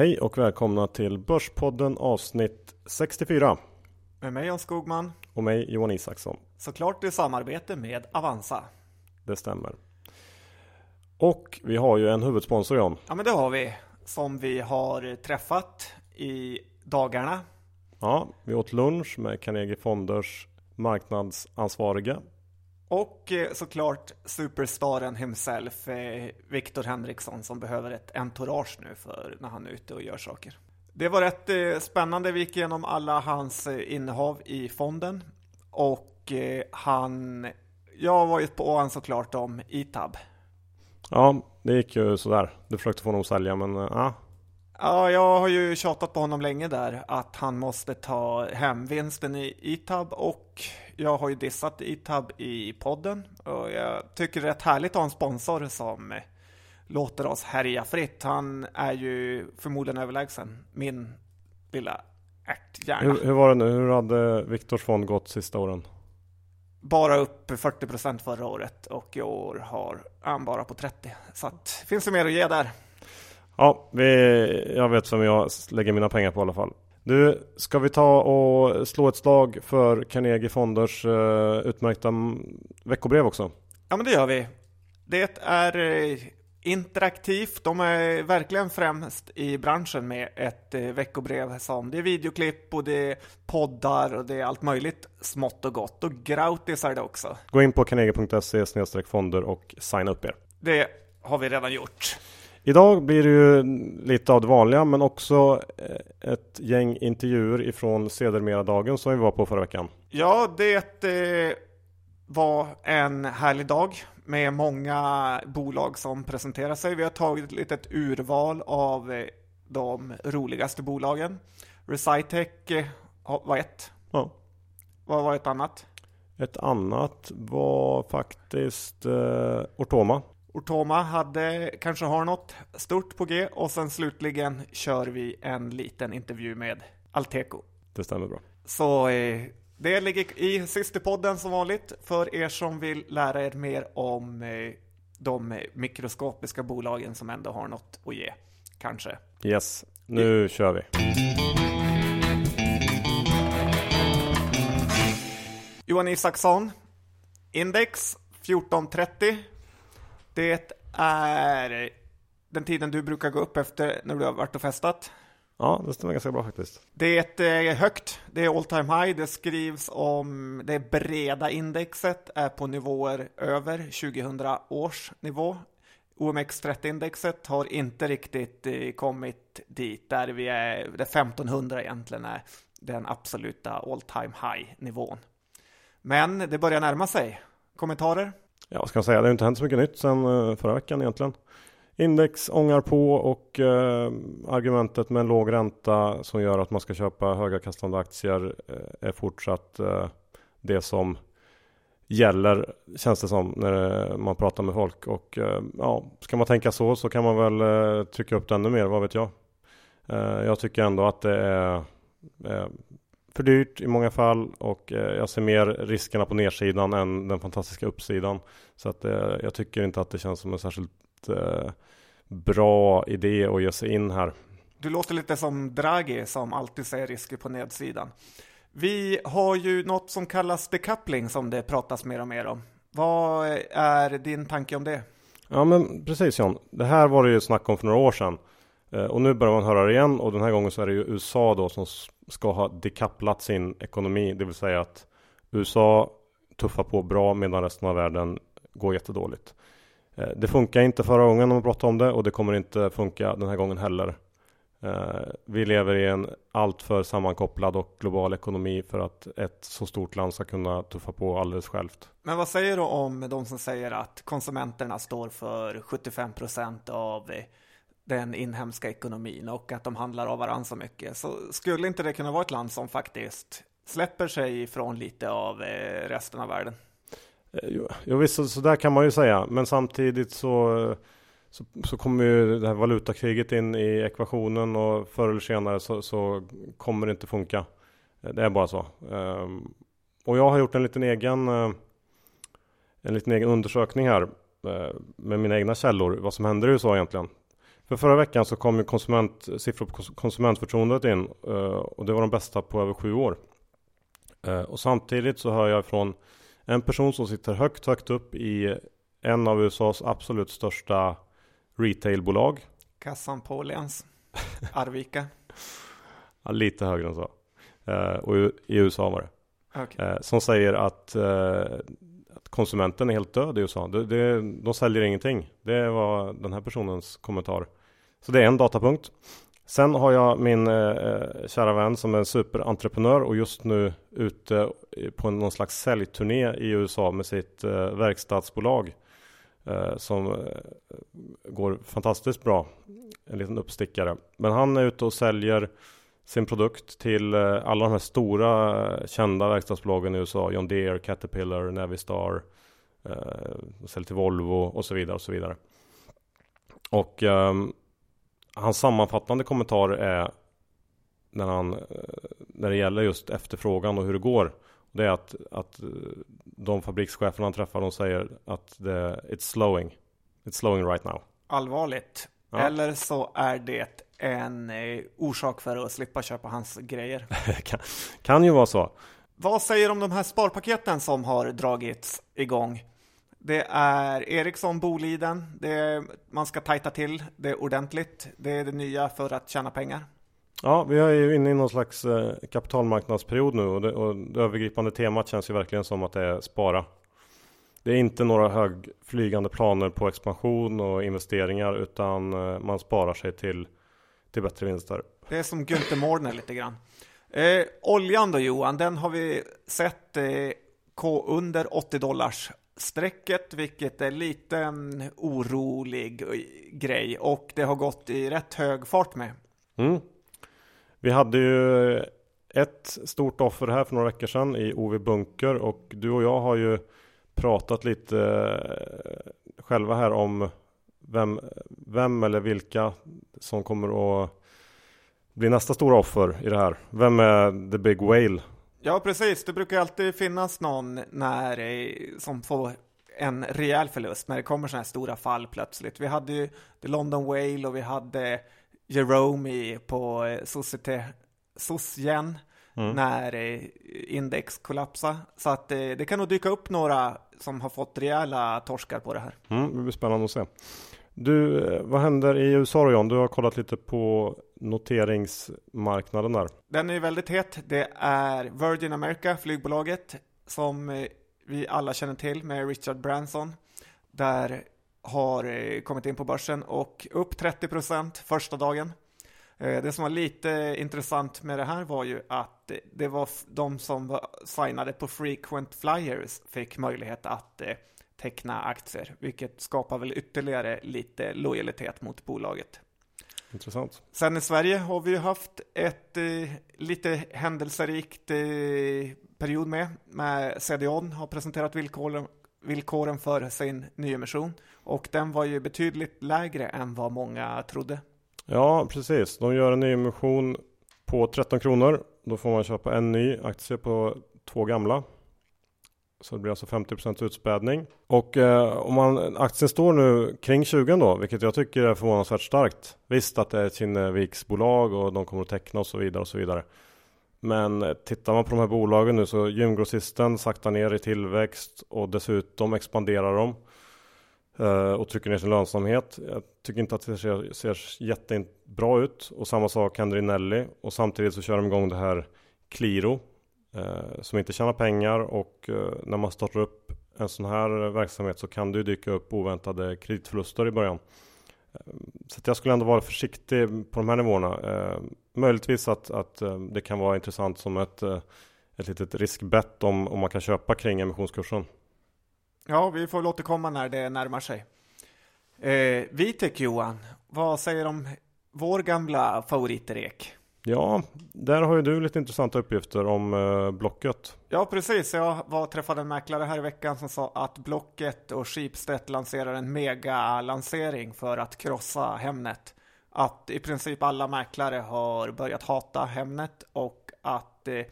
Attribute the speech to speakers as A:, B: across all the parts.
A: Hej och välkomna till Börspodden avsnitt 64
B: Med mig Jan Skogman,
A: och mig Johan Isaksson.
B: såklart i samarbete med Avanza.
A: Det stämmer. Och vi har ju en huvudsponsor Jan.
B: Ja men det har vi, som vi har träffat i dagarna.
A: Ja, vi åt lunch med Carnegie Fonders marknadsansvariga.
B: Och eh, såklart superstaren himself, eh, Viktor Henriksson, som behöver ett entourage nu för när han är ute och gör saker. Det var rätt eh, spännande, vi gick igenom alla hans innehav i fonden. Och han, jag var ju på han såklart om Itab.
A: Ja, det gick ju sådär. Du försökte få honom att sälja men ja,
B: Ja, jag har ju tjatat på honom länge där att han måste ta hem vinsten i Itab och jag har ju dissat Itab i podden och jag tycker det är rätt härligt att ha en sponsor som låter oss härja fritt. Han är ju förmodligen överlägsen min lilla ärthjärna.
A: hur, hur var det nu? Hur hade Viktors fond gått sista åren?
B: Bara upp 40% förra året och i år har han bara på 30. Så att finns det mer att ge där.
A: Ja, vi, jag vet vem jag lägger mina pengar på i alla fall. Du, ska vi ta och slå ett slag för Carnegie Fonders eh, utmärkta veckobrev också?
B: Ja, men det gör vi. Det är eh, interaktivt. De är verkligen främst i branschen med ett eh, veckobrev som det är videoklipp och det är poddar och det är allt möjligt smått och gott. Och gratis är det också.
A: Gå in på carnegie.se fonder och signa upp er.
B: Det har vi redan gjort.
A: Idag blir det ju lite av det vanliga men också eh, ett gäng intervjuer ifrån sedermera dagen som vi var på förra veckan.
B: Ja, det eh, var en härlig dag med många bolag som presenterar sig. Vi har tagit ett litet urval av eh, de roligaste bolagen. Recitec eh, var ett.
A: Ja.
B: Vad var ett annat?
A: Ett annat var faktiskt eh, Ortoma.
B: Ortoma hade, kanske har något stort på G och sen slutligen kör vi en liten intervju med Alteco.
A: Det stämmer bra.
B: Så eh, det ligger i systerpodden som vanligt för er som vill lära er mer om eh, de mikroskopiska bolagen som ändå har något att ge. Kanske.
A: Yes, nu kör vi.
B: Johan Isaksson. Index 1430. Det är den tiden du brukar gå upp efter när du har varit och festat.
A: Ja, det stämmer ganska bra faktiskt.
B: Det är högt, det är all time high, det skrivs om det breda indexet är på nivåer över 2000 års nivå. OMX30-indexet har inte riktigt eh, kommit dit där vi är, där 1500 egentligen är den absoluta all time high nivån. Men det börjar närma sig. Kommentarer?
A: Ja, vad ska man säga? Det har inte hänt så mycket nytt sedan eh, förra veckan egentligen. Index ångar på och eh, argumentet med en låg ränta som gör att man ska köpa högavkastande aktier eh, är fortsatt eh, det som gäller känns det som när eh, man pratar med folk och eh, ja, ska man tänka så så kan man väl eh, trycka upp det ännu mer, vad vet jag. Eh, jag tycker ändå att det är eh, för dyrt i många fall och eh, jag ser mer riskerna på nedsidan än den fantastiska uppsidan. Så att eh, jag tycker inte att det känns som en särskilt eh, bra idé att ge sig in här.
B: Du låter lite som Draghi som alltid säger risker på nedsidan. Vi har ju något som kallas decoupling som det pratas mer och mer om. Vad är din tanke om det?
A: Ja men precis John, det här var det ju snack om för några år sedan. Och nu börjar man höra det igen och den här gången så är det ju USA då som ska ha dekapplat sin ekonomi. Det vill säga att USA tuffar på bra medan resten av världen går jättedåligt. Eh, det funkar inte förra gången när man pratade om det och det kommer inte funka den här gången heller. Eh, vi lever i en alltför sammankopplad och global ekonomi för att ett så stort land ska kunna tuffa på alldeles självt.
B: Men vad säger du om de som säger att konsumenterna står för 75 procent av eh, den inhemska ekonomin och att de handlar av varandra så mycket? Så skulle inte det kunna vara ett land som faktiskt släpper sig ifrån lite av eh, resten av världen?
A: Eh, jo, jo visst, så, så där kan man ju säga. Men samtidigt så, så, så kommer ju det här valutakriget in i ekvationen och förr eller senare så, så kommer det inte funka. Eh, det är bara så. Ehm, och jag har gjort en liten egen, en liten egen undersökning här med mina egna källor. Vad som händer i USA egentligen. För förra veckan så kom ju konsument, siffror på konsumentförtroendet in och det var de bästa på över sju år. Och samtidigt så hör jag från en person som sitter högt, högt upp i en av USAs absolut största retailbolag.
B: Kassan på Åhléns, Arvika.
A: ja, lite högre än så. Eh, och i, USA var det.
B: Okay.
A: Eh, som säger att, eh, att, konsumenten är helt död i USA. Det, det, de säljer ingenting. Det var den här personens kommentar. Så det är en datapunkt. Sen har jag min eh, eh, kära vän som är en superentreprenör och just nu ute på någon slags säljturné i USA med sitt eh, verkstadsbolag eh, som eh, går fantastiskt bra. En liten uppstickare. Men han är ute och säljer sin produkt till eh, alla de här stora eh, kända verkstadsbolagen i USA. John Deere, Caterpillar, Navistar. Eh, säljer till Volvo och så vidare och så vidare. Och um, hans sammanfattande kommentar är när, han, när det gäller just efterfrågan och hur det går. Det är att, att de fabrikscheferna han träffar de säger att det, it's slowing. It's slowing right now.
B: Allvarligt. Ja. Eller så är det en eh, orsak för att slippa köpa hans grejer.
A: kan, kan ju vara så.
B: Vad säger du om de här sparpaketen som har dragits igång? Det är Ericsson, Boliden, det är, man ska tajta till det ordentligt. Det är det nya för att tjäna pengar.
A: Ja, vi är ju inne i någon slags eh, kapitalmarknadsperiod nu och det, och det övergripande temat känns ju verkligen som att det är spara. Det är inte några högflygande planer på expansion och investeringar utan eh, man sparar sig till, till bättre vinster.
B: Det är som Günther Mårder lite grann. Eh, oljan då Johan, den har vi sett eh, K under 80 dollars strecket, vilket är lite en orolig eh, grej och det har gått i rätt hög fart med.
A: Mm. Vi hade ju ett stort offer här för några veckor sedan i OV Bunker och du och jag har ju pratat lite eh, själva här om vem, vem eller vilka som kommer att bli nästa stora offer i det här. Vem är the big whale?
B: Ja, precis. Det brukar alltid finnas någon när, som får en rejäl förlust när det kommer sådana här stora fall plötsligt. Vi hade ju The London Whale och vi hade Jerome på eh, Societe Socien mm. när eh, index kollapsade. Så att eh, det kan nog dyka upp några som har fått rejäla torskar på det här.
A: Mm, det blir spännande att se. Du, vad händer i USA då John? Du har kollat lite på noteringsmarknaden där.
B: Den är väldigt het. Det är Virgin America, flygbolaget, som eh, vi alla känner till med Richard Branson. Där har eh, kommit in på börsen och upp 30% första dagen. Eh, det som var lite intressant med det här var ju att det var de som var signade på frequent flyers fick möjlighet att teckna aktier, vilket skapar väl ytterligare lite lojalitet mot bolaget.
A: Intressant.
B: Sen i Sverige har vi ju haft ett eh, lite händelserikt eh, period med, med CDON har presenterat villkoren, villkoren för sin nyemission och den var ju betydligt lägre än vad många trodde.
A: Ja, precis. De gör en nyemission på 13 kronor. Då får man köpa en ny aktie på två gamla. Så det blir alltså 50% utspädning. Och eh, om man, aktien står nu kring 20 då, vilket jag tycker är förvånansvärt starkt. Visst att det är ett Kinneviksbolag och de kommer att teckna och så vidare och så vidare. Men eh, tittar man på de här bolagen nu så gymgrossisten saktar ner i tillväxt och dessutom expanderar de eh, och trycker ner sin lönsamhet. Jag tycker inte att det ser, ser jättebra ut och samma sak händer i Nelly och samtidigt så kör de igång det här Qliro Eh, som inte tjänar pengar och eh, när man startar upp en sån här verksamhet så kan det ju dyka upp oväntade kreditförluster i början. Eh, så jag skulle ändå vara försiktig på de här nivåerna. Eh, möjligtvis att, att eh, det kan vara intressant som ett, ett litet riskbett om, om man kan köpa kring emissionskursen.
B: Ja, vi får väl återkomma när det närmar sig. Eh, Vitek Johan, vad säger du om vår gamla favoritrek?
A: Ja, där har ju du lite intressanta uppgifter om eh, Blocket.
B: Ja, precis. Jag var träffade en mäklare här i veckan som sa att Blocket och Schibsted lanserar en mega-lansering för att krossa Hemnet. Att i princip alla mäklare har börjat hata Hemnet och att eh,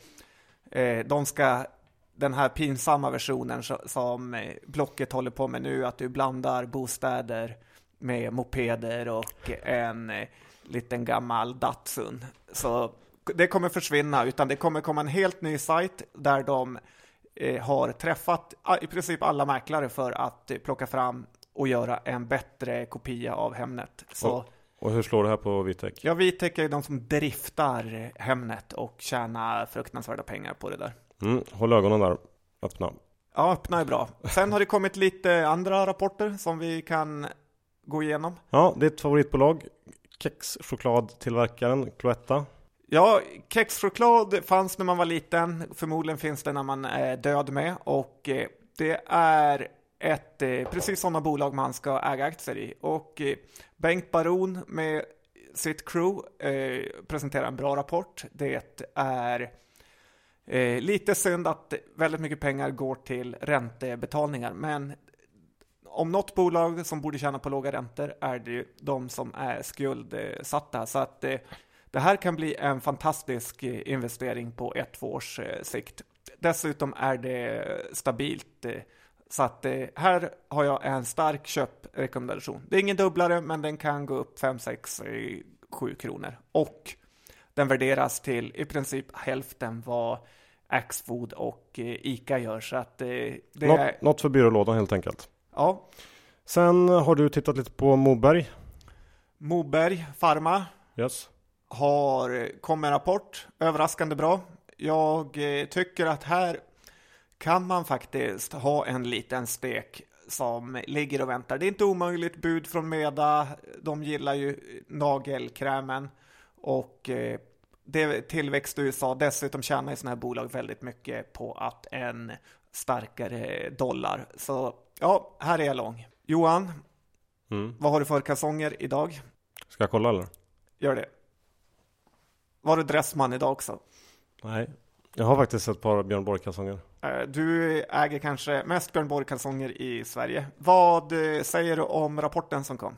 B: eh de ska den här pinsamma versionen som eh, Blocket håller på med nu, att du blandar bostäder med mopeder och en eh, liten gammal Datsun. Så det kommer försvinna, utan det kommer komma en helt ny sajt där de eh, har träffat i princip alla mäklare för att eh, plocka fram och göra en bättre kopia av Hemnet. Så,
A: och, och hur slår det här på Vitec?
B: Ja, Vitec är de som driftar Hemnet och tjänar fruktansvärda pengar på det där.
A: Mm, håll ögonen där öppna.
B: Ja, öppna är bra. Sen har det kommit lite andra rapporter som vi kan gå igenom.
A: Ja, ditt favoritbolag, kexchokladtillverkaren Cloetta.
B: Ja, kexchoklad fanns när man var liten. Förmodligen finns det när man är död med. Och eh, det är ett, eh, precis sådana bolag man ska äga aktier i. Och Bengt Baron med sitt crew presenterar en bra rapport. Det är lite synd att väldigt mycket pengar går till räntebetalningar, men om något bolag som borde tjäna på låga räntor är det ju de som är skuldsatta. Så att eh, det här kan bli en fantastisk eh, investering på ett, två års eh, sikt. Dessutom är det stabilt. Så att här har jag en stark köprekommendation. Det är ingen dubblare, men den kan gå upp 5, 6, 7 kronor. Och den värderas till i princip hälften vad Axfood och Ica gör. Så att det,
A: det något, är... Något för byrålådan helt enkelt.
B: Ja.
A: Sen har du tittat lite på Moberg.
B: Moberg Pharma.
A: Yes.
B: Har kommit en rapport, överraskande bra. Jag eh, tycker att här kan man faktiskt ha en liten stek som ligger och väntar. Det är inte omöjligt bud från Meda. De gillar ju nagelkrämen och eh, det tillväxt i USA. Dessutom tjänar ju sådana här bolag väldigt mycket på att en starkare dollar. Så Ja, här är jag lång. Johan, mm. vad har du för kalsonger idag?
A: Ska jag kolla eller?
B: Gör det. Var du dressman idag också?
A: Nej, jag har faktiskt ett par Björn Borg-kalsonger.
B: Eh, du äger kanske mest Björn Borg-kalsonger i Sverige. Vad eh, säger du om rapporten som kom?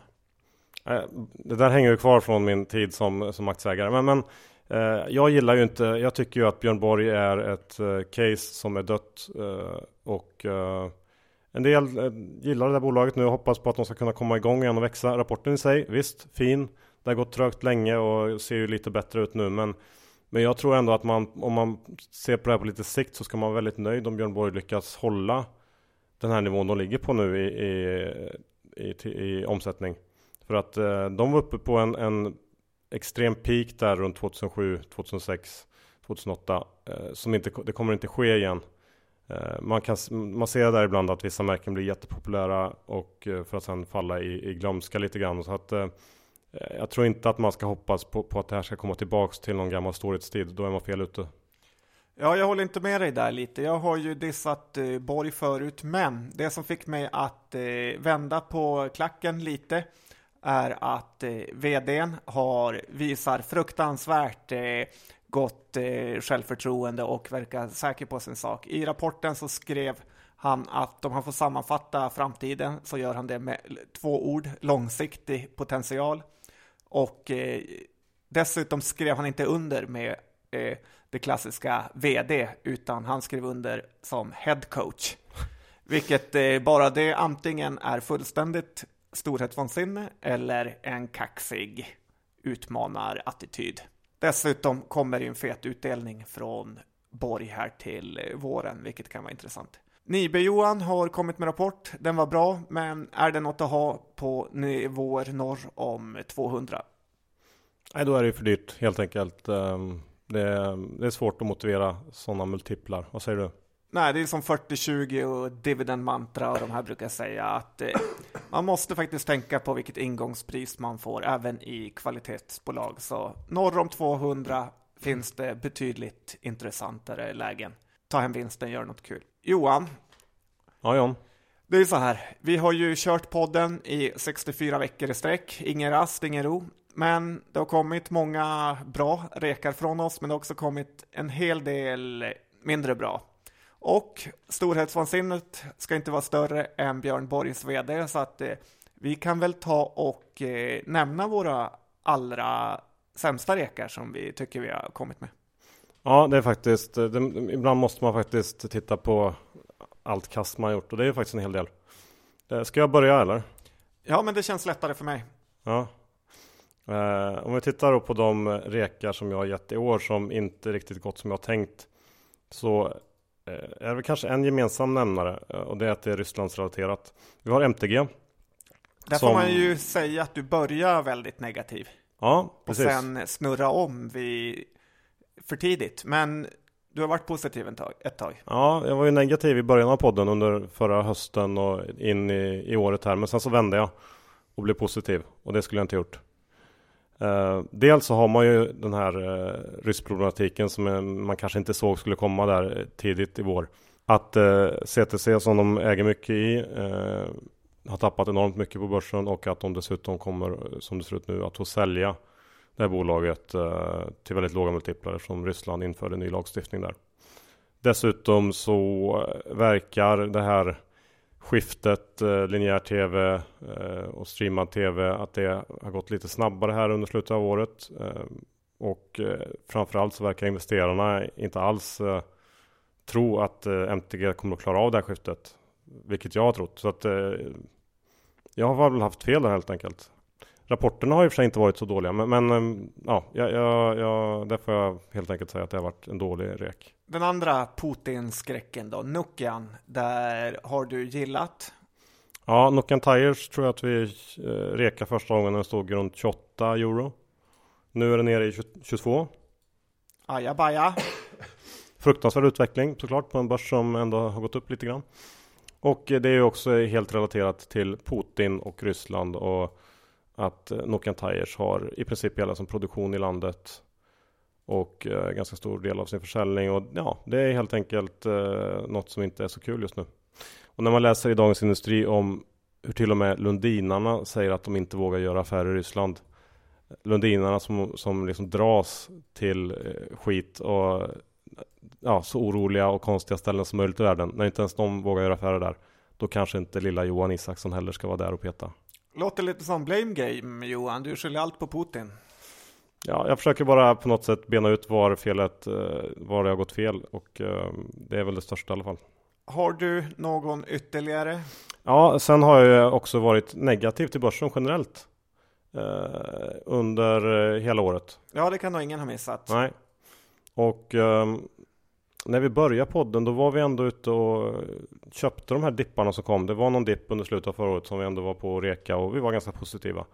A: Eh, det där hänger ju kvar från min tid som, som aktieägare. Men, men jag gillar ju inte, jag tycker ju att Björn Borg är ett case som är dött och en del eh, gillar det där bolaget nu och hoppas på att de ska kunna komma igång igen och växa. Rapporten i sig, visst, fin. Det har gått trögt länge och ser ju lite bättre ut nu. Men, men jag tror ändå att man, om man ser på det här på lite sikt så ska man vara väldigt nöjd om Björn Borg lyckas hålla den här nivån de ligger på nu i, i, i, i omsättning. För att eh, de var uppe på en, en extrem peak där runt 2007, 2006, 2008. Eh, som inte, det kommer inte ske igen. Eh, man, kan, man ser där ibland att vissa märken blir jättepopulära och eh, för att sen falla i, i glömska lite grann. Så att, eh, jag tror inte att man ska hoppas på, på, att det här ska komma tillbaks till någon gammal storhetstid. Då är man fel ute.
B: Ja, jag håller inte med dig där lite. Jag har ju dissat eh, Borg förut, men det som fick mig att eh, vända på klacken lite är att eh, vdn har, visar fruktansvärt eh, gott eh, självförtroende och verkar säker på sin sak. I rapporten så skrev han att om han får sammanfatta framtiden så gör han det med två ord, långsiktig potential. Och eh, dessutom skrev han inte under med eh, det klassiska VD, utan han skrev under som head coach. Vilket eh, bara det antingen är fullständigt storhetsvansinne eller en kaxig utmanarattityd. Dessutom kommer en fet utdelning från Borg här till eh, våren, vilket kan vara intressant. Nibe-Johan har kommit med rapport. Den var bra, men är det något att ha på nivåer norr om 200?
A: Nej, då är det ju för dyrt helt enkelt. Ehm, det är, det är svårt att motivera sådana multiplar. Vad säger du?
B: Nej, det är som 40-20 och dividend mantra och de här brukar säga att eh, man måste faktiskt tänka på vilket ingångspris man får även i kvalitetsbolag. Så norr om 200 finns det betydligt intressantare lägen. Ta hem vinsten, gör något kul. Johan.
A: Ja, John.
B: Det är så här, vi har ju kört podden i 64 veckor i sträck. Ingen rast, ingen ro. Men det har kommit många bra rekar från oss, men det har också kommit en hel del mindre bra. Och storhetsvansinnet ska inte vara större än Björn Borgs vd, så att eh, vi kan väl ta och eh, nämna våra allra sämsta rekar som vi tycker vi har kommit med.
A: Ja, det är faktiskt, det, ibland måste man faktiskt titta på allt kast man gjort och det är faktiskt en hel del. Eh, ska jag börja eller?
B: Ja, men det känns lättare för mig.
A: Ja. Eh, om vi tittar då på de rekar som jag har gett i år som inte riktigt gått som jag tänkt. Så eh, är det väl kanske en gemensam nämnare eh, och det är att det är Rysslandsrelaterat. Vi har MTG.
B: Där som... får man ju säga att du börjar väldigt negativ.
A: Ja, precis.
B: Och sen snurra om vid för tidigt. Men du har varit positiv ett tag, ett tag.
A: Ja, jag var ju negativ i början av podden under förra hösten och in i, i året här. Men sen så vände jag och blev positiv. Och det skulle jag inte gjort. Uh, dels så har man ju den här eh, uh, ryssproblematiken som man kanske inte såg skulle komma där eh, tidigt i vår. Att uh, CTC som de äger mycket i uh, har tappat enormt mycket på börsen och att de dessutom kommer, som det ser ut nu, att få sälja det här bolaget uh, till väldigt låga multiplar eftersom Ryssland införde ny lagstiftning där. Dessutom så verkar det här skiftet eh, linjär tv eh, och streamad tv att det har gått lite snabbare här under slutet av året. Eh, och eh, framförallt så verkar investerarna inte alls eh, tro att eh, MTG kommer att klara av det här skiftet. Vilket jag har trott. Så att eh, jag har väl haft fel där helt enkelt. Rapporterna har i och för sig inte varit så dåliga, men, men eh, ja, jag, jag, jag, där får jag helt enkelt säga att det har varit en dålig rek.
B: Den andra Putin-skräcken då, Nokian, där har du gillat?
A: Ja, Nokian Tires tror jag att vi eh, rekade första gången när den stod runt 28 euro. Nu är den nere i 22.
B: Ajabaja.
A: Fruktansvärd utveckling såklart på en börs som ändå har gått upp lite grann. Och det är också helt relaterat till Putin och Ryssland och att eh, Nokian Tires har i princip hela som produktion i landet och eh, ganska stor del av sin försäljning och ja, det är helt enkelt eh, något som inte är så kul just nu. Och när man läser i Dagens Industri om hur till och med Lundinarna säger att de inte vågar göra affärer i Ryssland. Lundinarna som, som liksom dras till eh, skit och ja, så oroliga och konstiga ställen som möjligt i världen. När inte ens de vågar göra affärer där. Då kanske inte lilla Johan Isaksson heller ska vara där och peta.
B: Låter lite som blame game Johan, du skyller allt på Putin.
A: Ja, jag försöker bara på något sätt bena ut var felet, eh, var det har gått fel och eh, det är väl det största i alla fall.
B: Har du någon ytterligare?
A: Ja, sen har jag också varit negativ till börsen generellt eh, under hela året.
B: Ja, det kan nog ingen ha missat.
A: Nej, och um, när vi började podden då var vi ändå ute och köpte de här dipparna som kom. Det var någon dipp under slutet av förra året som vi ändå var på att reka och vi var ganska positiva.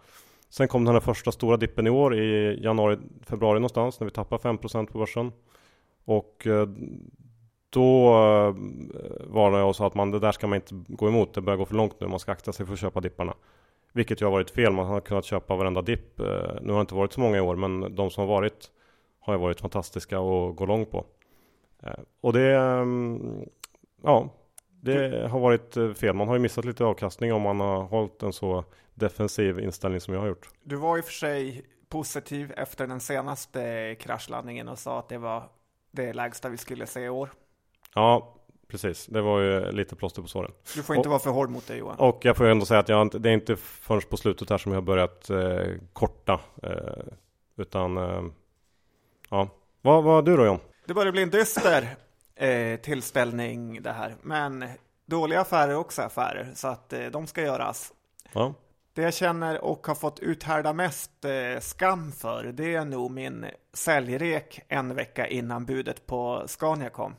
A: Sen kom den här första stora dippen i år i januari, februari någonstans när vi tappade 5% på börsen. Och eh, då eh, varnade jag och sa att man, det där ska man inte gå emot. Det börjar gå för långt nu. Man ska akta sig för att köpa dipparna. Vilket ju har varit fel. Man har kunnat köpa varenda dipp. Eh, nu har det inte varit så många i år, men de som har varit har ju varit fantastiska att gå långt på. Och det, mm, ja, det har varit fel. Man har ju missat lite avkastning om man har hållit en så defensiv inställning som jag har gjort.
B: Du var i och för sig positiv efter den senaste kraschlandningen och sa att det var det lägsta vi skulle se i år.
A: Ja, precis. Det var ju lite plåster på såren.
B: Du får inte och, vara för hård mot dig Johan.
A: Och jag får ju ändå säga att jag, det är inte förrän på slutet här som jag har börjat eh, korta. Eh, utan, eh, ja. Vad var du då John?
B: Det börjar bli en dyster eh, tillställning det här. Men dåliga affärer är också affärer. Så att eh, de ska göras.
A: Ja.
B: Det jag känner och har fått uthärda mest eh, skam för, det är nog min säljrek en vecka innan budet på Scania kom.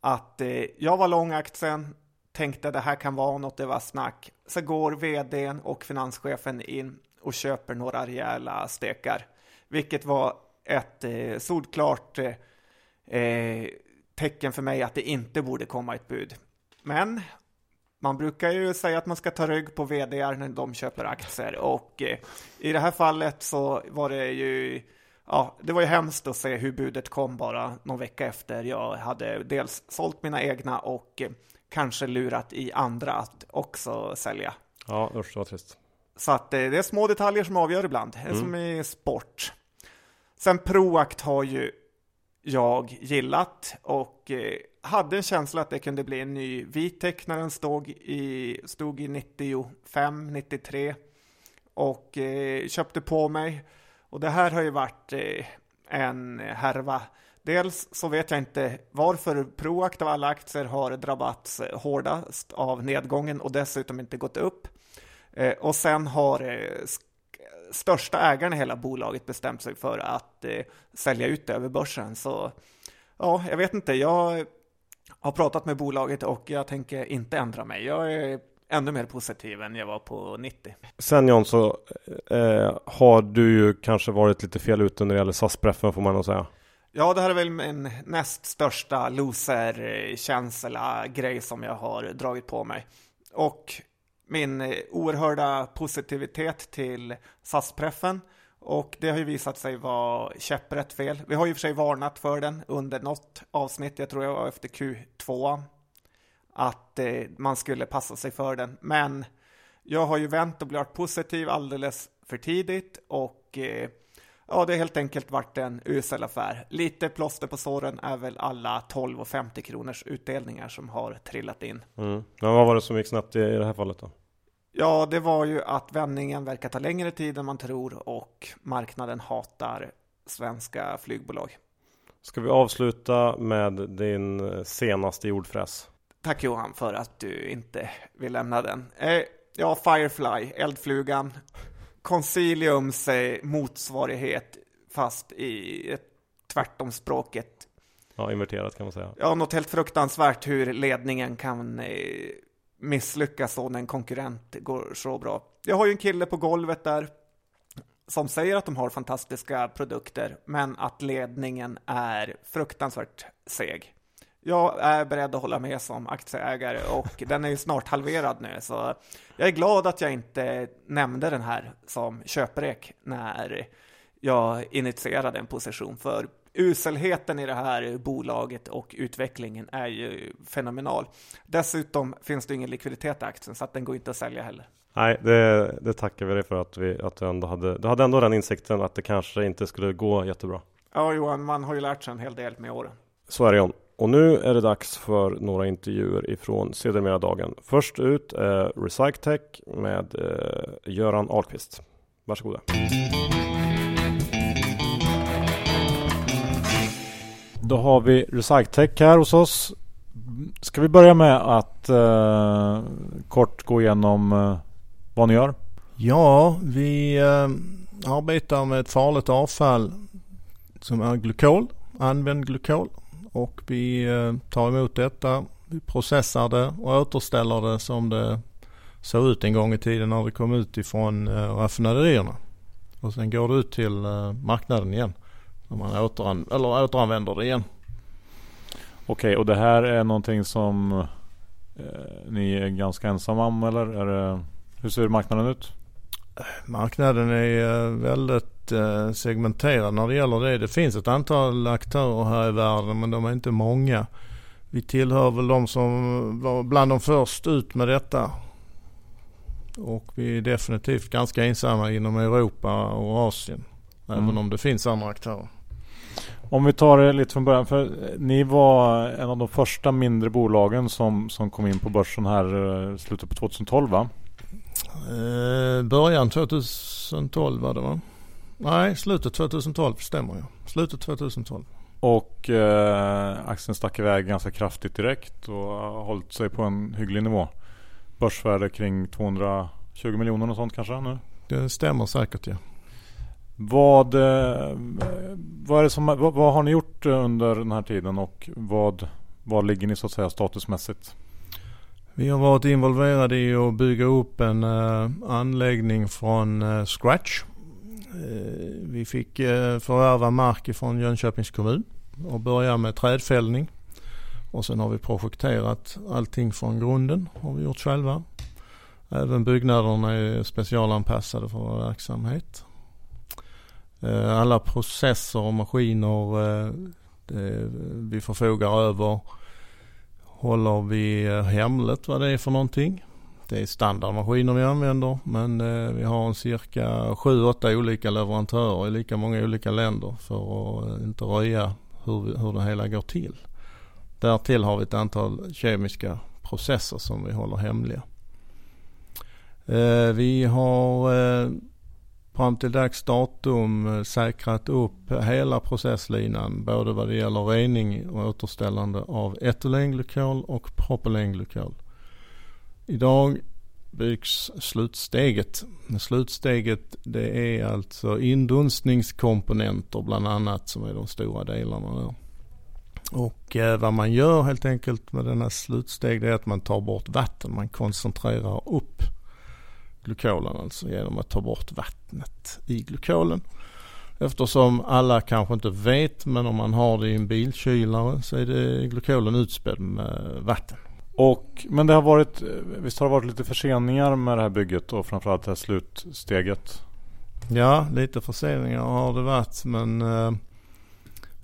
B: Att eh, jag var lång aktien, tänkte det här kan vara något, det var snack. Så går vdn och finanschefen in och köper några rejäla stekar. Vilket var ett eh, solklart eh, eh tecken för mig att det inte borde komma ett bud. Men man brukar ju säga att man ska ta rygg på vd när de köper aktier och eh, i det här fallet så var det ju Ja, det var ju hemskt att se hur budet kom bara någon vecka efter jag hade dels sålt mina egna och eh, kanske lurat i andra att också sälja.
A: Ja, usch, det var trist.
B: Så att eh, det är små detaljer som avgör ibland, mm. som i sport. Sen Proact har ju jag gillat och hade en känsla att det kunde bli en ny Vitec när den stod i, stod i 95, 93 och eh, köpte på mig. Och det här har ju varit eh, en härva. Dels så vet jag inte varför Proact av alla aktier har drabbats hårdast av nedgången och dessutom inte gått upp. Eh, och sen har eh, största ägaren i hela bolaget bestämt sig för att eh, sälja ut det över börsen. Så ja, jag vet inte. Jag har pratat med bolaget och jag tänker inte ändra mig. Jag är ännu mer positiv än jag var på 90.
A: Sen John så eh, har du ju kanske varit lite fel ute när det gäller SAS-preffen får man nog säga.
B: Ja, det här är väl min näst största loser-känsla grej som jag har dragit på mig. Och min oerhörda positivitet till SAS-preffen och det har ju visat sig vara käpprätt fel. Vi har ju för sig varnat för den under något avsnitt, jag tror jag var efter Q2, att eh, man skulle passa sig för den. Men jag har ju vänt och blivit positiv alldeles för tidigt och eh, ja, det har helt enkelt varit en usel affär. Lite plåster på såren är väl alla 12 och 50 kronors utdelningar som har trillat in.
A: Mm. Men vad var det som gick snabbt i, i det här fallet då?
B: Ja, det var ju att vändningen verkar ta längre tid än man tror och marknaden hatar svenska flygbolag.
A: Ska vi avsluta med din senaste jordfräs?
B: Tack Johan för att du inte vill lämna den. Eh, ja, Firefly, eldflugan, Conciliums eh, motsvarighet fast i ett tvärtomspråket.
A: Ja, inverterat kan man säga.
B: Ja, något helt fruktansvärt hur ledningen kan eh, misslyckas så när en konkurrent går så bra. Jag har ju en kille på golvet där som säger att de har fantastiska produkter, men att ledningen är fruktansvärt seg. Jag är beredd att hålla med som aktieägare och den är ju snart halverad nu, så jag är glad att jag inte nämnde den här som köprek när jag initierade en position, för uselheten i det här bolaget och utvecklingen är ju fenomenal. Dessutom finns det ingen likviditet i aktien så att den går inte att sälja heller.
A: Nej, det, det tackar vi dig för att, vi, att du ändå hade, du hade ändå den insikten att det kanske inte skulle gå jättebra.
B: Ja, Johan, man har ju lärt sig en hel del med åren.
A: Så är det John. Och nu är det dags för några intervjuer ifrån sedermera dagen. Först ut är Recyctech med eh, Göran Ahlqvist. Varsågoda. Då har vi Recytech här hos oss. Ska vi börja med att eh, kort gå igenom eh, vad ni gör?
C: Ja, vi eh, arbetar med ett farligt avfall som är glykol, använd glykol. Och vi eh, tar emot detta, vi processar det och återställer det som det såg ut en gång i tiden när det kom ut ifrån eh, raffinaderierna. Och sen går det ut till eh, marknaden igen. När man återan eller återanvänder det igen.
A: Okej, och det här är någonting som eh, ni är ganska ensamma om eller? Är det, hur ser marknaden ut?
C: Marknaden är väldigt segmenterad när det gäller det. Det finns ett antal aktörer här i världen men de är inte många. Vi tillhör väl de som var bland de först ut med detta. Och vi är definitivt ganska ensamma inom Europa och Asien. Mm. Även om det finns andra aktörer.
A: Om vi tar det lite från början. För ni var en av de första mindre bolagen som, som kom in på börsen här slutet på 2012 va?
C: Eh, början 2012 var det va? Nej, slutet 2012 stämmer ja. Slutet 2012.
A: Och eh, aktien stack iväg ganska kraftigt direkt och har hållit sig på en hygglig nivå. Börsvärde kring 220 miljoner och sånt kanske nu?
C: Det stämmer säkert ja.
A: Vad, eh, vad, är det som, vad, vad, har ni gjort under den här tiden och vad, vad ligger ni så att säga statusmässigt?
C: Vi har varit involverade i att bygga upp en uh, anläggning från uh, scratch. Uh, vi fick uh, förvärva mark ifrån Jönköpings kommun och börja med trädfällning. Och sen har vi projekterat allting från grunden har vi gjort själva. Även byggnaderna är specialanpassade för vår verksamhet. Eh, alla processer och maskiner eh, vi förfogar över håller vi hemligt vad det är för någonting. Det är standardmaskiner vi använder men eh, vi har en cirka 7-8 olika leverantörer i lika många olika länder för att inte röja hur, hur det hela går till. Därtill har vi ett antal kemiska processer som vi håller hemliga. Vi har fram till dags datum eh, säkrat upp hela processlinan både vad det gäller rening och återställande av etylenglykol och propylenglykol. Idag byggs slutsteget. Slutsteget det är alltså indunstningskomponenter bland annat som är de stora delarna där. Och eh, vad man gör helt enkelt med denna slutsteg det är att man tar bort vatten. Man koncentrerar upp glykolen alltså genom att ta bort vattnet i glykolen. Eftersom alla kanske inte vet men om man har det i en bilkylare så är det glykolen utspädd med vatten.
A: Och, men det har varit, visst har det varit lite förseningar med det här bygget och framförallt det här slutsteget?
C: Ja, lite förseningar har det varit men eh,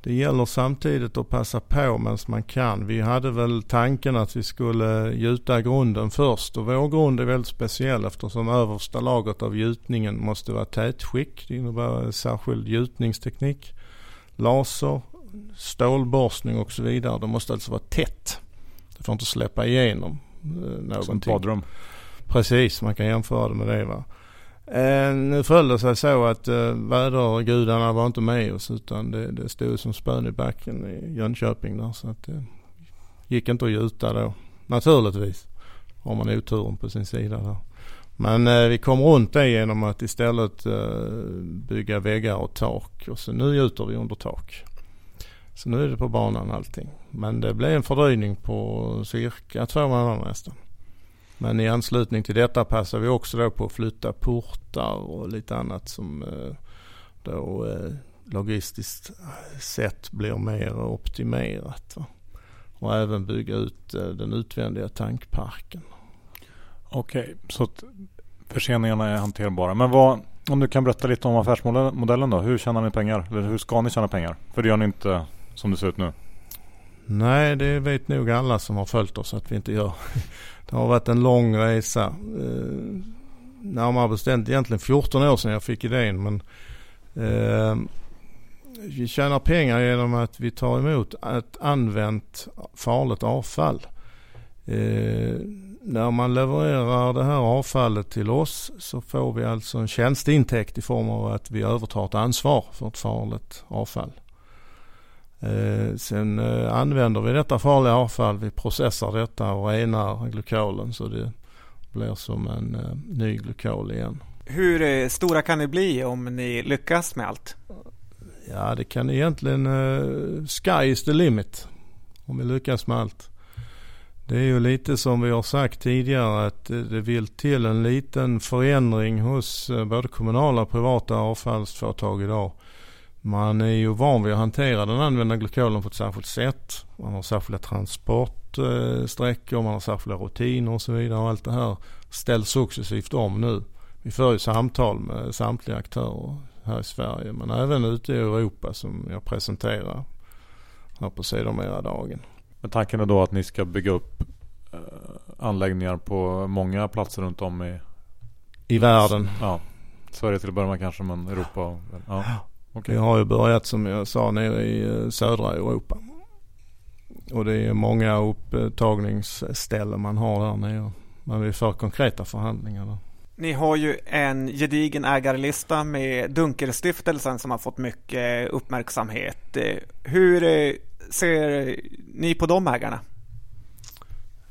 C: det gäller samtidigt att passa på medan man kan. Vi hade väl tanken att vi skulle gjuta grunden först och vår grund är väldigt speciell eftersom översta lagret av gjutningen måste vara tätskick. Det innebär särskild gjutningsteknik, laser, stålborstning och så vidare. Det måste alltså vara tätt. Det får inte släppa igenom eh, någonting. Som
A: badrum.
C: Precis, man kan jämföra det med det va. Eh, nu föll det sig så att eh, vädergudarna var inte med oss utan det, det stod som spön i backen i Jönköping där så att det gick inte att gjuta då. Naturligtvis. Har man oturen på sin sida där. Men eh, vi kom runt det genom att istället eh, bygga väggar och tak och så nu gjuter vi under tak. Så nu är det på banan allting. Men det blev en fördröjning på cirka två månader nästan. Men i anslutning till detta passar vi också då på att flytta portar och lite annat som eh, då eh, logistiskt sett blir mer optimerat. Och även bygga ut eh, den utvändiga tankparken.
A: Okej, okay, så att förseningarna är hanterbara. Men vad, om du kan berätta lite om affärsmodellen då. Hur tjänar ni pengar? Eller hur ska ni tjäna pengar? För det gör ni inte som det ser ut nu.
C: Nej, det vet nog alla som har följt oss att vi inte gör. Det har varit en lång resa. Eh, närmare bestämt egentligen 14 år sedan jag fick idén. Men eh, vi tjänar pengar genom att vi tar emot ett använt farligt avfall. Eh, när man levererar det här avfallet till oss så får vi alltså en tjänsteintäkt i form av att vi övertar ett ansvar för ett farligt avfall. Eh, sen eh, använder vi detta farliga avfall, vi processar detta och renar glykolen så det blir som en eh, ny glykol igen.
B: Hur eh, stora kan ni bli om ni lyckas med allt?
C: Ja det kan egentligen, uh, sky is the limit om vi lyckas med allt. Det är ju lite som vi har sagt tidigare att det vill till en liten förändring hos både kommunala och privata avfallsföretag idag. Man är ju van vid att hantera den använda glykolen på ett särskilt sätt. Man har särskilda transportsträckor, man har särskilda rutiner och så vidare. Och allt det här ställs successivt om nu. Vi för ju samtal med samtliga aktörer här i Sverige men även ute i Europa som jag presenterar här på Sedermera-dagen.
A: Men tanken är då att ni ska bygga upp eh, anläggningar på många platser runt om i
C: i världen.
A: Ja, Sverige till att börja med kanske men Europa. Och, ja.
C: Okay. Vi har ju börjat som jag sa nere i eh, södra Europa. Och det är många upptagningsställen man har där nere. Men vi för konkreta förhandlingar där.
B: Ni har ju en gedigen ägarlista med Dunkerstiftelsen som har fått mycket uppmärksamhet. Hur eh, ser ni på de ägarna?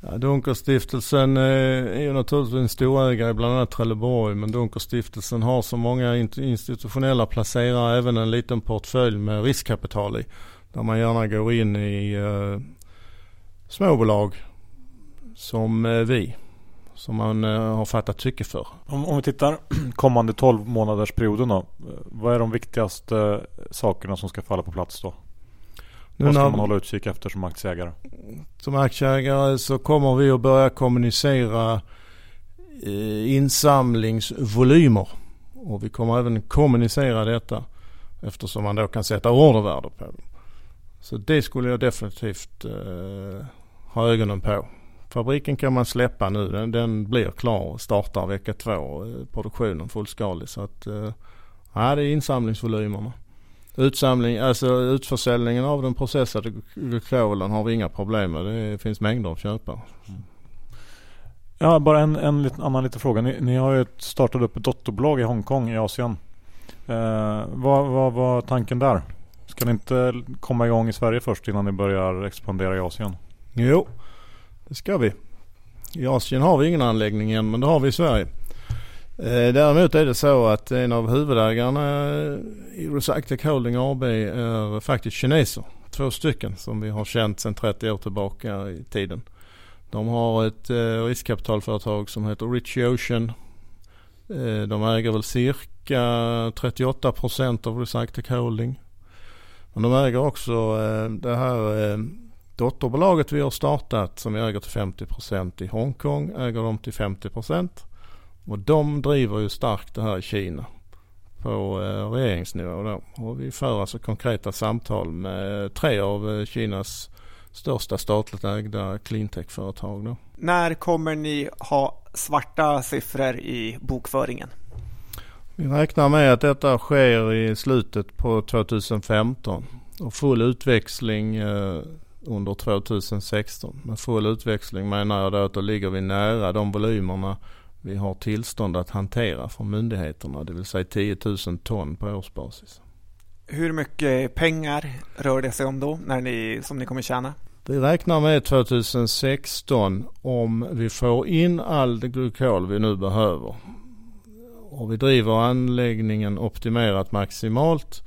C: Ja, Dunkerstiftelsen eh, är ju naturligtvis en storägare i bland annat Trelleborg men Dunkerstiftelsen har så många institutionella placerare även en liten portfölj med riskkapital i. Där man gärna går in i eh, småbolag som eh, vi. Som man eh, har fattat tycke för.
A: Om, om vi tittar kommande 12 månaders perioden då. Eh, vad är de viktigaste eh, sakerna som ska falla på plats då? Nu Vad ska när, man hålla utkik efter som aktieägare?
C: Som aktieägare så kommer vi att börja kommunicera eh, insamlingsvolymer. Och vi kommer även kommunicera detta eftersom man då kan sätta ordervärde på dem. Så det skulle jag definitivt eh, ha ögonen på. Fabriken kan man släppa nu. Den, den blir klar och startar vecka två. Eh, produktionen fullskalig. Så att, eh, det är insamlingsvolymerna. Utsamling, alltså utförsäljningen av den processade glykolen har vi inga problem med. Det finns mängder av köpare.
A: Ja, bara en, en liten, annan liten fråga. Ni, ni har ju startat upp ett dotterbolag i Hongkong i Asien. Eh, vad var vad tanken där? Ska ni inte komma igång i Sverige först innan ni börjar expandera i Asien?
C: Jo, det ska vi. I Asien har vi ingen anläggning än men det har vi i Sverige. Eh, däremot är det så att en av huvudägarna eh, i Recyctec Holding AB är faktiskt kineser. Två stycken som vi har känt sedan 30 år tillbaka i tiden. De har ett eh, riskkapitalföretag som heter Rich Ocean. De äger väl cirka 38 procent av Recyctec Holding. Men de äger också det här dotterbolaget vi har startat som vi äger till 50 procent i Hongkong äger de till 50 procent. Och de driver ju starkt det här i Kina på eh, regeringsnivå då. Och vi för alltså konkreta samtal med tre av eh, Kinas största statligt ägda cleantech-företag då.
B: När kommer ni ha svarta siffror i bokföringen?
C: Vi räknar med att detta sker i slutet på 2015 och full utväxling eh, under 2016. Med full utväxling menar jag då att då ligger vi nära de volymerna vi har tillstånd att hantera från myndigheterna, det vill säga 10 000 ton på årsbasis.
B: Hur mycket pengar rör det sig om då, när ni, som ni kommer tjäna?
C: Vi räknar med 2016 om vi får in all glykol vi nu behöver och vi driver anläggningen optimerat maximalt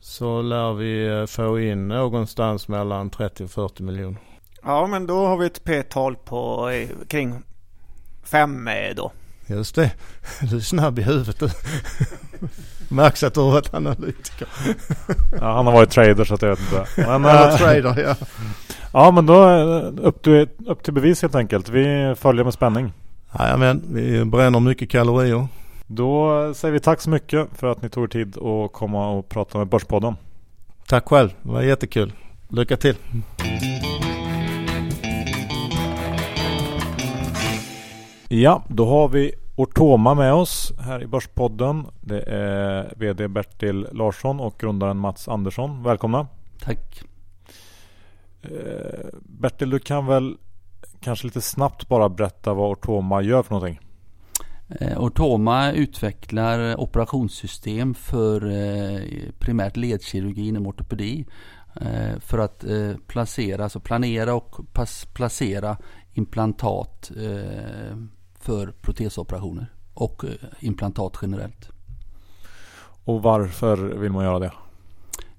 C: så lär vi få in någonstans mellan 30 och 40 miljoner.
B: Ja, men då har vi ett P-tal på eh, kring fem då.
C: Just det. Du är snabb i huvudet du. Märks att du har varit analytiker.
D: ja, han har varit trader så att jag vet inte.
C: Men, ja, äh, trader ja.
D: Ja men då upp till, upp till bevis helt enkelt. Vi följer med spänning.
C: Jajamän, vi bränner mycket kalorier.
D: Då säger vi tack så mycket för att ni tog er tid att komma och prata med Börspodden.
C: Tack själv, det var jättekul. Lycka till.
D: Ja, då har vi Ortoma med oss här i Börspodden. Det är VD Bertil Larsson och grundaren Mats Andersson. Välkomna!
E: Tack!
D: Eh, Bertil, du kan väl kanske lite snabbt bara berätta vad Ortoma gör för någonting?
E: Eh, Ortoma utvecklar operationssystem för eh, primärt ledkirurgi inom ortopedi för att placera, alltså planera och placera implantat för protesoperationer och eh, implantat generellt.
D: Och varför vill man göra det?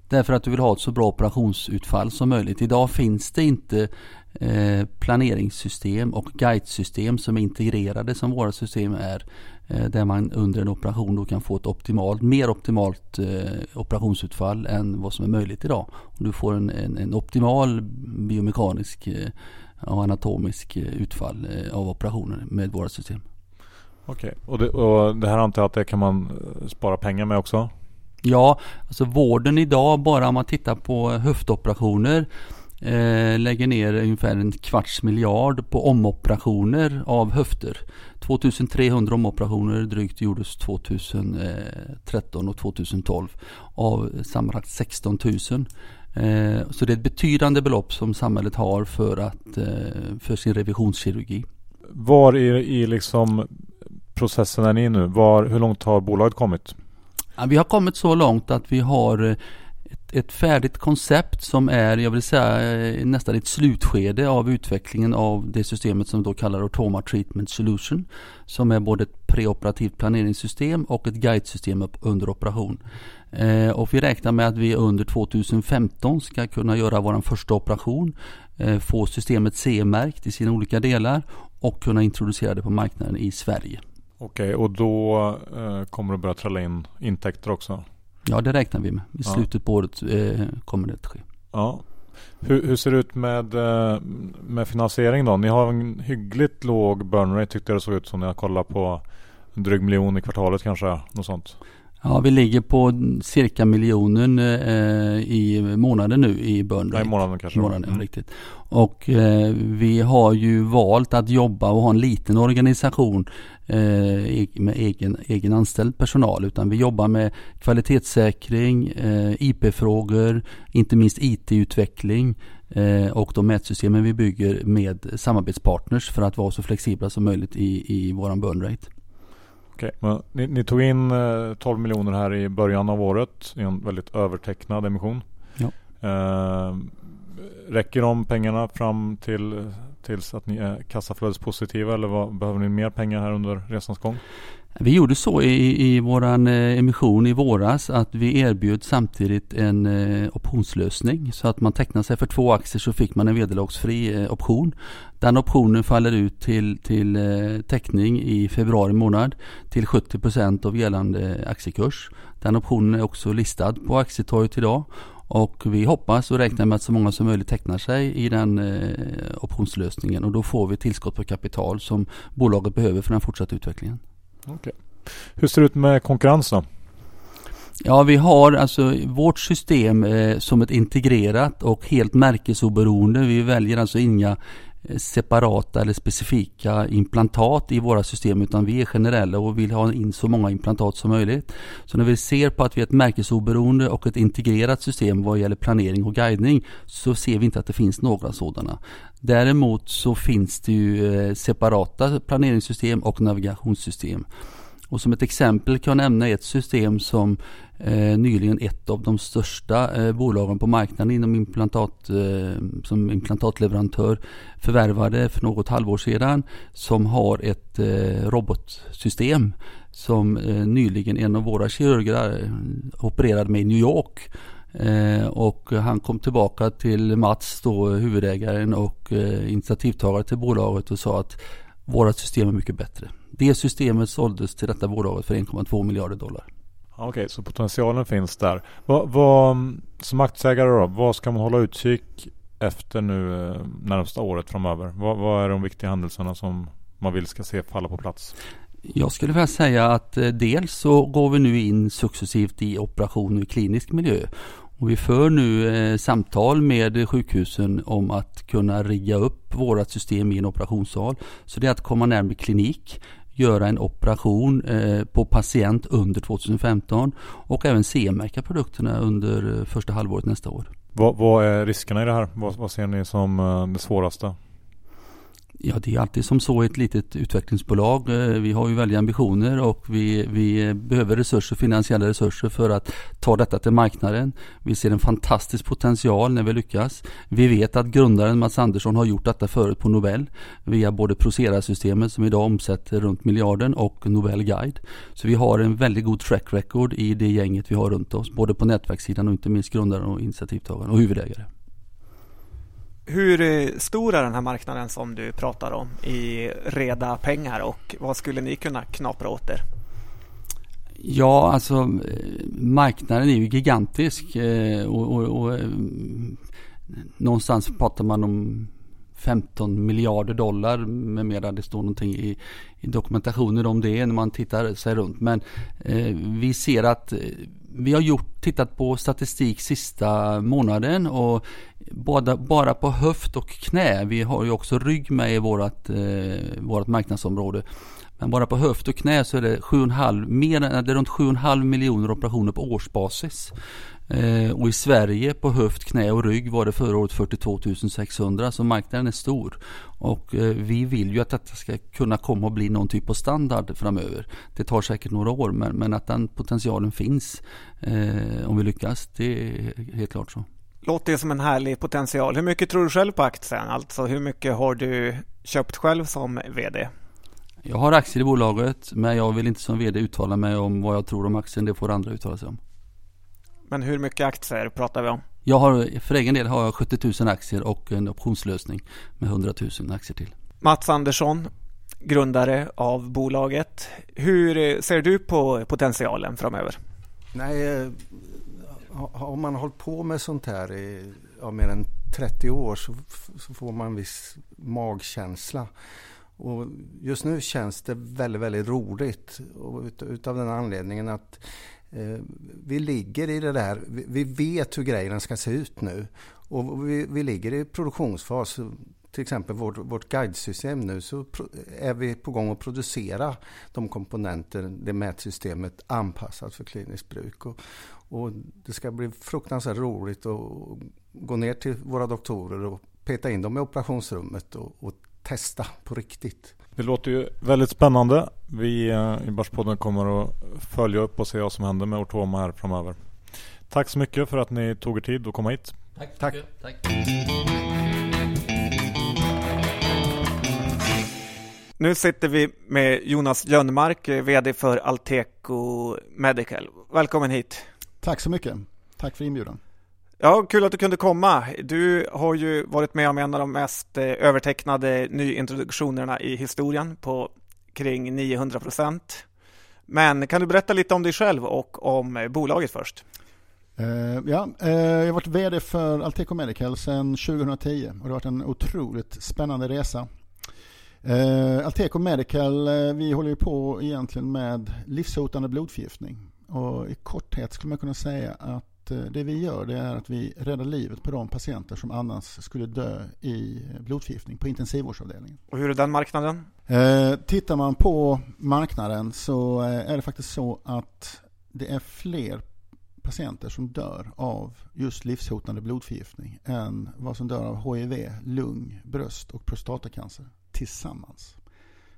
E: Därför att du vill ha ett så bra operationsutfall som möjligt. Idag finns det inte eh, planeringssystem och guidesystem som är integrerade som våra system är. Eh, där man under en operation då kan få ett optimalt, mer optimalt operationsutfall än vad som är möjligt idag. Och du får en, en, en optimal biomekanisk och anatomisk eh, utfall eh, av operationer med våra system.
D: Okej, okay. och, det, och det här antar jag att det kan man eh, spara pengar med också?
E: Ja, alltså vården idag bara om man tittar på höftoperationer eh, lägger ner ungefär en kvarts miljard på omoperationer av höfter. 2300 omoperationer drygt gjordes 2013 och 2012 av sammanlagt 16 000. Eh, så det är ett betydande belopp som samhället har för, att, eh, för sin revisionskirurgi.
D: Var i, i liksom processen är ni nu? Var, hur långt har bolaget kommit?
E: Ja, vi har kommit så långt att vi har eh, ett, ett, färdigt koncept som är, jag vill säga eh, nästan ett slutskede av utvecklingen av det systemet som då kallar Automa Treatment Solution. Som är både ett preoperativt planeringssystem och ett guidesystem under operation. Eh, och vi räknar med att vi under 2015 ska kunna göra vår första operation, eh, få systemet CE-märkt i sina olika delar och kunna introducera det på marknaden i Sverige.
D: Okej, och då eh, kommer det börja tralla in intäkter också?
E: Ja, det räknar vi med. I slutet på året eh, kommer det att ske.
D: Ja. Hur, hur, ser det ut med, eh, med finansiering då? Ni har en hyggligt låg burn rate tyckte jag det såg ut som när jag kollade på en dryg miljon i kvartalet kanske. Något sånt.
E: Ja, vi ligger på cirka miljonen eh, i månaden nu i burn
D: rate. I månaden kanske. I
E: månaden, mm. riktigt. Och eh, vi har ju valt att jobba och ha en liten organisation eh, med egen, egen anställd personal. Utan vi jobbar med kvalitetssäkring, eh, IP-frågor, inte minst IT-utveckling eh, och de mätsystemen vi bygger med samarbetspartners för att vara så flexibla som möjligt i, i våran burn rate.
D: Okej, men ni, ni, tog in 12 eh, miljoner här i början av året i en väldigt övertecknad emission.
E: Ja.
D: Eh, räcker de pengarna fram till tills att ni är kassaflödespositiva eller vad, behöver ni mer pengar här under resans gång?
E: Vi gjorde så i, i våran eh, emission i våras att vi erbjöd samtidigt en eh, optionslösning. Så att man tecknar sig för två aktier så fick man en vederlagsfri option. Den optionen faller ut till, till eh, teckning i februari månad till 70% av gällande aktiekurs. Den optionen är också listad på aktietorget idag. Och vi hoppas och räknar med att så många som möjligt tecknar sig i den eh, optionslösningen och då får vi tillskott på kapital som bolaget behöver för den fortsatta utvecklingen.
D: Okay. Hur ser det ut med konkurrensen?
E: Ja, vi har alltså vårt system eh, som ett integrerat och helt märkesoberoende. Vi väljer alltså inga Eh, separata eller specifika implantat i våra system utan vi är generella och vill ha in så många implantat som möjligt. Så när vi ser på att vi är ett märkesoberoende och ett integrerat system vad gäller planering och guidning så ser vi inte att det finns några sådana. Däremot så finns det ju eh, separata planeringssystem och navigationssystem. Och som ett exempel kan jag nämna ett system som eh, nyligen ett av de största eh, bolagen på marknaden inom implantat, eh, som implantatleverantör förvärvade för något halvår sedan som har ett eh, robotsystem som eh, nyligen en av våra kirurger eh, opererade med i New York. Eh, och han kom tillbaka till Mats, då, huvudägaren och eh, initiativtagare till bolaget och sa att våra system är mycket bättre. Det systemet såldes till detta bolaget för 1,2 miljarder dollar.
D: Okej, okay, så potentialen finns där. Vad, vad, som aktieägare då, vad ska man hålla utkik efter nu eh, närmsta året framöver? Vad, vad är de viktiga händelserna som man vill ska se falla på plats?
E: Jag skulle vilja säga att eh, dels så går vi nu in successivt i operation i klinisk miljö. Och vi för nu eh, samtal med sjukhusen om att kunna rigga upp vårt system i en operationssal. Så det är att komma närmare klinik, göra en operation eh, på patient under 2015 och även CE-märka produkterna under eh, första halvåret nästa år.
D: Vad, vad är riskerna i det här? Vad, vad ser ni som eh, det svåraste?
E: Ja, det är alltid som så i ett litet utvecklingsbolag. Eh, vi har ju väldiga ambitioner och vi, vi behöver resurser, finansiella resurser för att ta detta till marknaden. Vi ser en fantastisk potential när vi lyckas. Vi vet att grundaren Mats Andersson har gjort detta förut på Nobel via både Procera-systemet som idag omsätter runt miljarden och Nobel Guide. Så vi har en väldigt god track record i det gänget vi har runt oss, både på nätverkssidan och inte minst grundaren och initiativtagaren och huvudägare.
B: Hur stor är den här marknaden som du pratar om i reda pengar och vad skulle ni kunna knapra åt er?
E: Ja, alltså eh, marknaden är ju gigantisk eh, och, och, och eh, någonstans pratar man om 15 miljarder dollar med mera. Det står någonting i, i dokumentationen om det när man tittar sig runt. Men eh, vi ser att vi har gjort, tittat på statistik sista månaden och bara, bara på höft och knä, vi har ju också rygg med i vårt, eh, vårt marknadsområde. Men bara på höft och knä så är det 7,5, mer än, det är runt 7,5 miljoner operationer på årsbasis. Eh, och i Sverige på höft, knä och rygg var det förra året 42 600 så marknaden är stor. Och eh, vi vill ju att detta ska kunna komma och bli någon typ av standard framöver. Det tar säkert några år men, men att den potentialen finns eh, om vi lyckas, det är helt klart så.
B: Låter som en härlig potential. Hur mycket tror du själv på aktien? Alltså hur mycket har du köpt själv som VD?
E: Jag har aktier i bolaget men jag vill inte som VD uttala mig om vad jag tror om aktien. Det får andra uttala sig om.
B: Men hur mycket aktier pratar vi om?
E: Jag har, för egen del har jag 70 000 aktier och en optionslösning med 100 000 aktier till.
B: Mats Andersson, grundare av bolaget. Hur ser du på potentialen framöver?
F: Nej, eh, har man hållit på med sånt här i ja, mer än 30 år så, så får man en viss magkänsla. Och just nu känns det väldigt, väldigt roligt och ut, utav den anledningen att eh, vi ligger i det där, vi, vi, vet hur grejerna ska se ut nu och vi, vi ligger i produktionsfas till exempel vårt, vårt guidesystem nu så är vi på gång att producera de komponenter, det mätsystemet anpassat för kliniskt bruk. Och, och det ska bli fruktansvärt roligt att gå ner till våra doktorer och peta in dem i operationsrummet och, och testa på riktigt.
D: Det låter ju väldigt spännande. Vi eh, i Börspodden kommer att följa upp och se vad som händer med Ortoma här framöver. Tack så mycket för att ni tog er tid att komma hit.
E: Tack. Tack. Tack.
B: Nu sitter vi med Jonas Jönmark, VD för Alteco Medical. Välkommen hit.
G: Tack så mycket. Tack för inbjudan.
B: Ja, kul att du kunde komma. Du har ju varit med om en av de mest eh, övertecknade nyintroduktionerna i historien på kring 900 procent. Men kan du berätta lite om dig själv och om bolaget först?
G: Uh, ja, jag har varit VD för Alteco Medical sedan 2010 och det har varit en otroligt spännande resa. Alteco Medical, vi håller ju på egentligen med livshotande blodförgiftning. Och i korthet skulle man kunna säga att det vi gör det är att vi räddar livet på de patienter som annars skulle dö i blodförgiftning på intensivvårdsavdelningen.
B: Och hur är den marknaden?
G: tittar man på marknaden så är det faktiskt så att det är fler patienter som dör av just livshotande blodförgiftning än vad som dör av HIV, lung, bröst och prostatacancer tillsammans.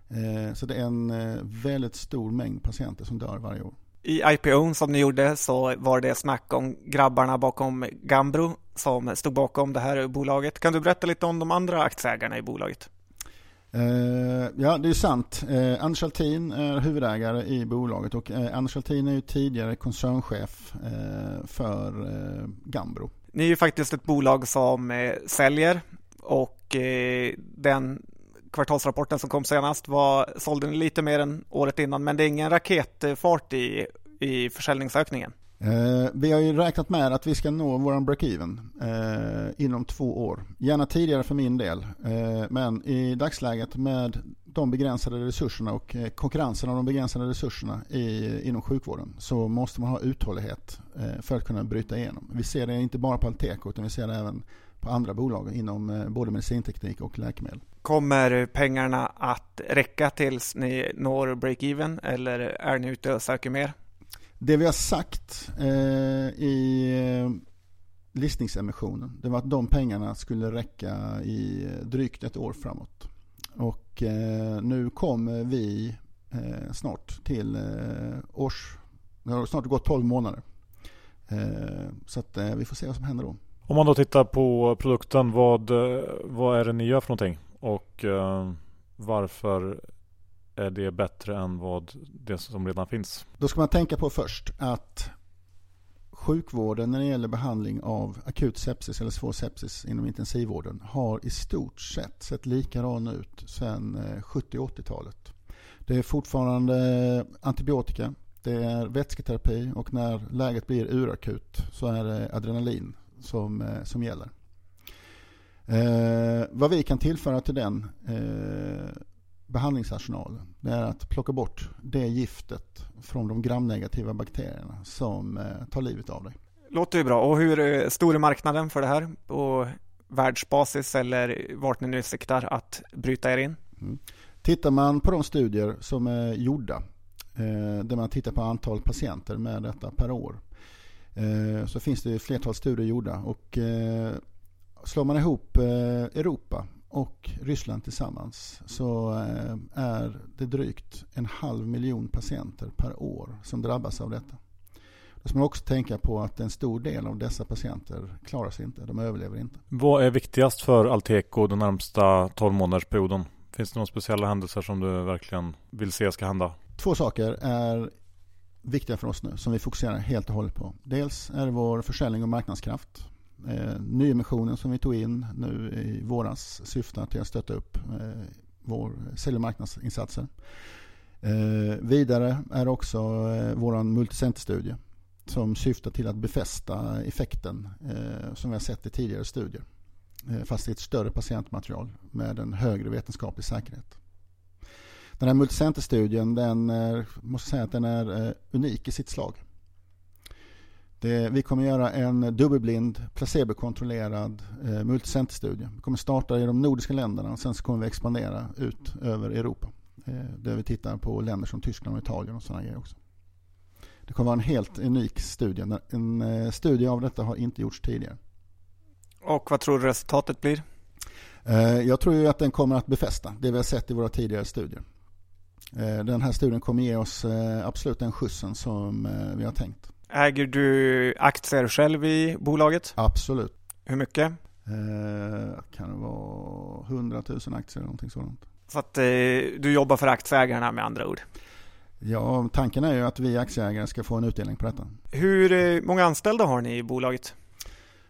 G: Eh, så det är en eh, väldigt stor mängd patienter som dör varje år.
B: I IPO som ni gjorde så var det snack om grabbarna bakom Gambro som stod bakom det här bolaget. Kan du berätta lite om de andra aktieägarna i bolaget?
G: Uh, ja, det är sant. Uh, Anders Altin är huvudägare i bolaget och uh, Anders Altin är ju tidigare koncernchef för Gambro.
B: Ni är ju faktiskt ett bolag som säljer och den kvartalsrapporten som kom senast var, sålde ni lite mer än året innan men det är ingen raketfart i, i försäljningsökningen.
G: Eh, vi har ju räknat med att vi ska nå vår break-even eh, inom två år. Gärna tidigare för min del. Eh, men i dagsläget med de begränsade resurserna och eh, konkurrensen av de begränsade resurserna i, inom sjukvården så måste man ha uthållighet eh, för att kunna bryta igenom. Vi ser det inte bara på Alteco utan vi ser det även på andra bolag inom eh, både medicinteknik och läkemedel.
B: Kommer pengarna att räcka tills ni når break-even eller är ni ute och söker mer?
G: Det vi har sagt eh, i eh, listningsemissionen det var att de pengarna skulle räcka i drygt ett år framåt. Och eh, nu kommer vi eh, snart till eh, års... Det har snart gått 12 månader. Eh, så att vi får se vad som händer då.
D: Om man då tittar på produkten, vad, vad är det ni gör för någonting? Och eh, varför är det bättre än vad det som redan finns?
G: Då ska man tänka på först att sjukvården när det gäller behandling av akut sepsis eller svår sepsis inom intensivvården har i stort sett sett likadan ut sedan eh, 70 80-talet. Det är fortfarande antibiotika, det är vätsketerapi och när läget blir urakut så är det adrenalin som, eh, som gäller. Eh, vad vi kan tillföra till den eh, behandlingsarsenal det är att plocka bort det giftet från de gramnegativa bakterierna som eh, tar livet av dig.
B: Låter ju bra. Och hur eh, stor är marknaden för det här på världsbasis eller vart ni nu siktar att bryta er in? Mm.
G: Tittar man på de studier som är gjorda eh, där man tittar på antal patienter med detta per år så finns det flertal studier gjorda och slår man ihop Europa och Ryssland tillsammans så eh, är det drygt en halv miljon patienter per år som drabbas av detta. Då ska man också tänka på att en stor del av dessa patienter klarar sig inte, de överlever inte.
D: Vad är viktigast för Alteco den närmsta 12 månadersperioden? Finns det några speciella händelser som du verkligen vill se ska hända?
G: Två saker är viktiga för oss nu som vi fokuserar helt och hållet på. Dels är det vår försäljning och marknadskraft eh, nyemissionen som vi tog in nu i våras syftar till att stötta upp eh, vår sälj och marknadsinsatser. Eh, vidare är också eh, vår multicenterstudie som syftar till att befästa effekten eh, som vi har sett i tidigare studier. Eh, fast i ett större patientmaterial med en högre vetenskaplig säkerhet. Den här multicenterstudien den är, måste säga att den är eh, unik i sitt slag. Det, vi kommer göra en dubbelblind, placebokontrollerad eh, multicenterstudie. Vi kommer starta i de nordiska länderna och sen så kommer vi expandera ut över Europa. Eh, där vi tittar på länder som Tyskland och Italien och sådana grejer också. Det kommer vara en helt unik studie. En eh, studie av detta har inte gjorts tidigare.
B: Och vad tror du resultatet blir?
G: Eh, jag tror ju att den kommer att befästa det vi har sett i våra tidigare studier. Eh, den här studien kommer ge oss eh, absolut den skjutsen som vi har tänkt.
B: Äger du aktier själv i bolaget?
G: Absolut.
B: Hur mycket?
G: Eh, kan det vara 100 000 aktier eller någonting sådant.
B: Så att eh, du jobbar för aktieägarna med andra ord.
G: Ja, tanken är ju att vi aktieägare ska få en utdelning på detta.
B: Hur eh, många anställda har ni i bolaget?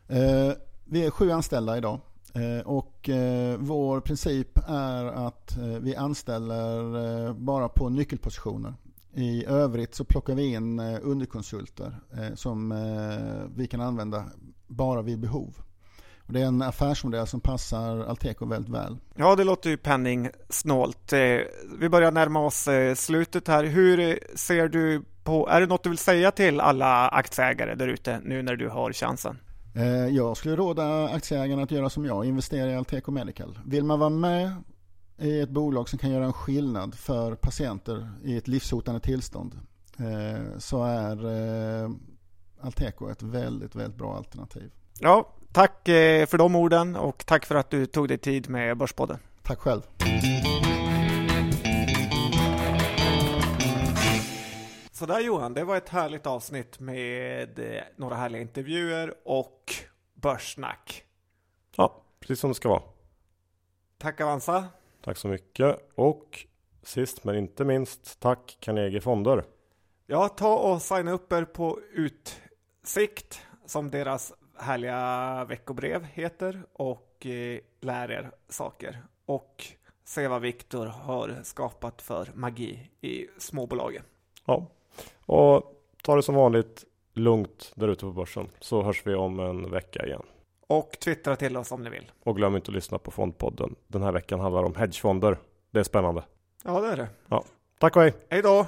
G: Eh, vi är sju anställda idag eh, och vår princip är att vi anställer bara på nyckelpositioner. I övrigt så plockar vi in underkonsulter som vi kan använda bara vid behov. Och det är en affärsmodell som passar Alteco väldigt väl.
B: Ja, det låter ju penningsnålt. Vi börjar närma oss slutet här. Hur ser du på, är det något du vill säga till alla aktieägare där ute nu när du har chansen?
G: Eh, jag skulle råda aktieägarna att göra som jag, investera i Alteco Medical. Vill man vara med i ett bolag som kan göra en skillnad för patienter i ett livshotande tillstånd eh, så är eh, Alteco ett väldigt, väldigt bra alternativ.
B: Ja, tack för de orden och tack för att du tog dig tid med Börspodden.
G: Tack själv.
B: Sådär Johan, det var ett härligt avsnitt med eh, några härliga intervjuer och börssnack.
A: Ja, precis som det ska vara.
B: Tack Avanza.
A: Tack så mycket och sist men inte minst tack Carnegie Fonder.
B: Ja, ta och signa upp er på Utsikt som deras härliga veckobrev heter och eh, lär er saker och se vad Viktor har skapat för magi i småbolagen.
A: Ja, och ta det som vanligt lugnt där ute på börsen så hörs vi om en vecka igen.
B: Och twittra till oss om ni vill.
A: Och glöm inte att lyssna på Fondpodden. Den här veckan handlar om hedgefonder. Det är spännande.
B: Ja, det är det.
A: Ja. Tack och hej!
B: Hej då!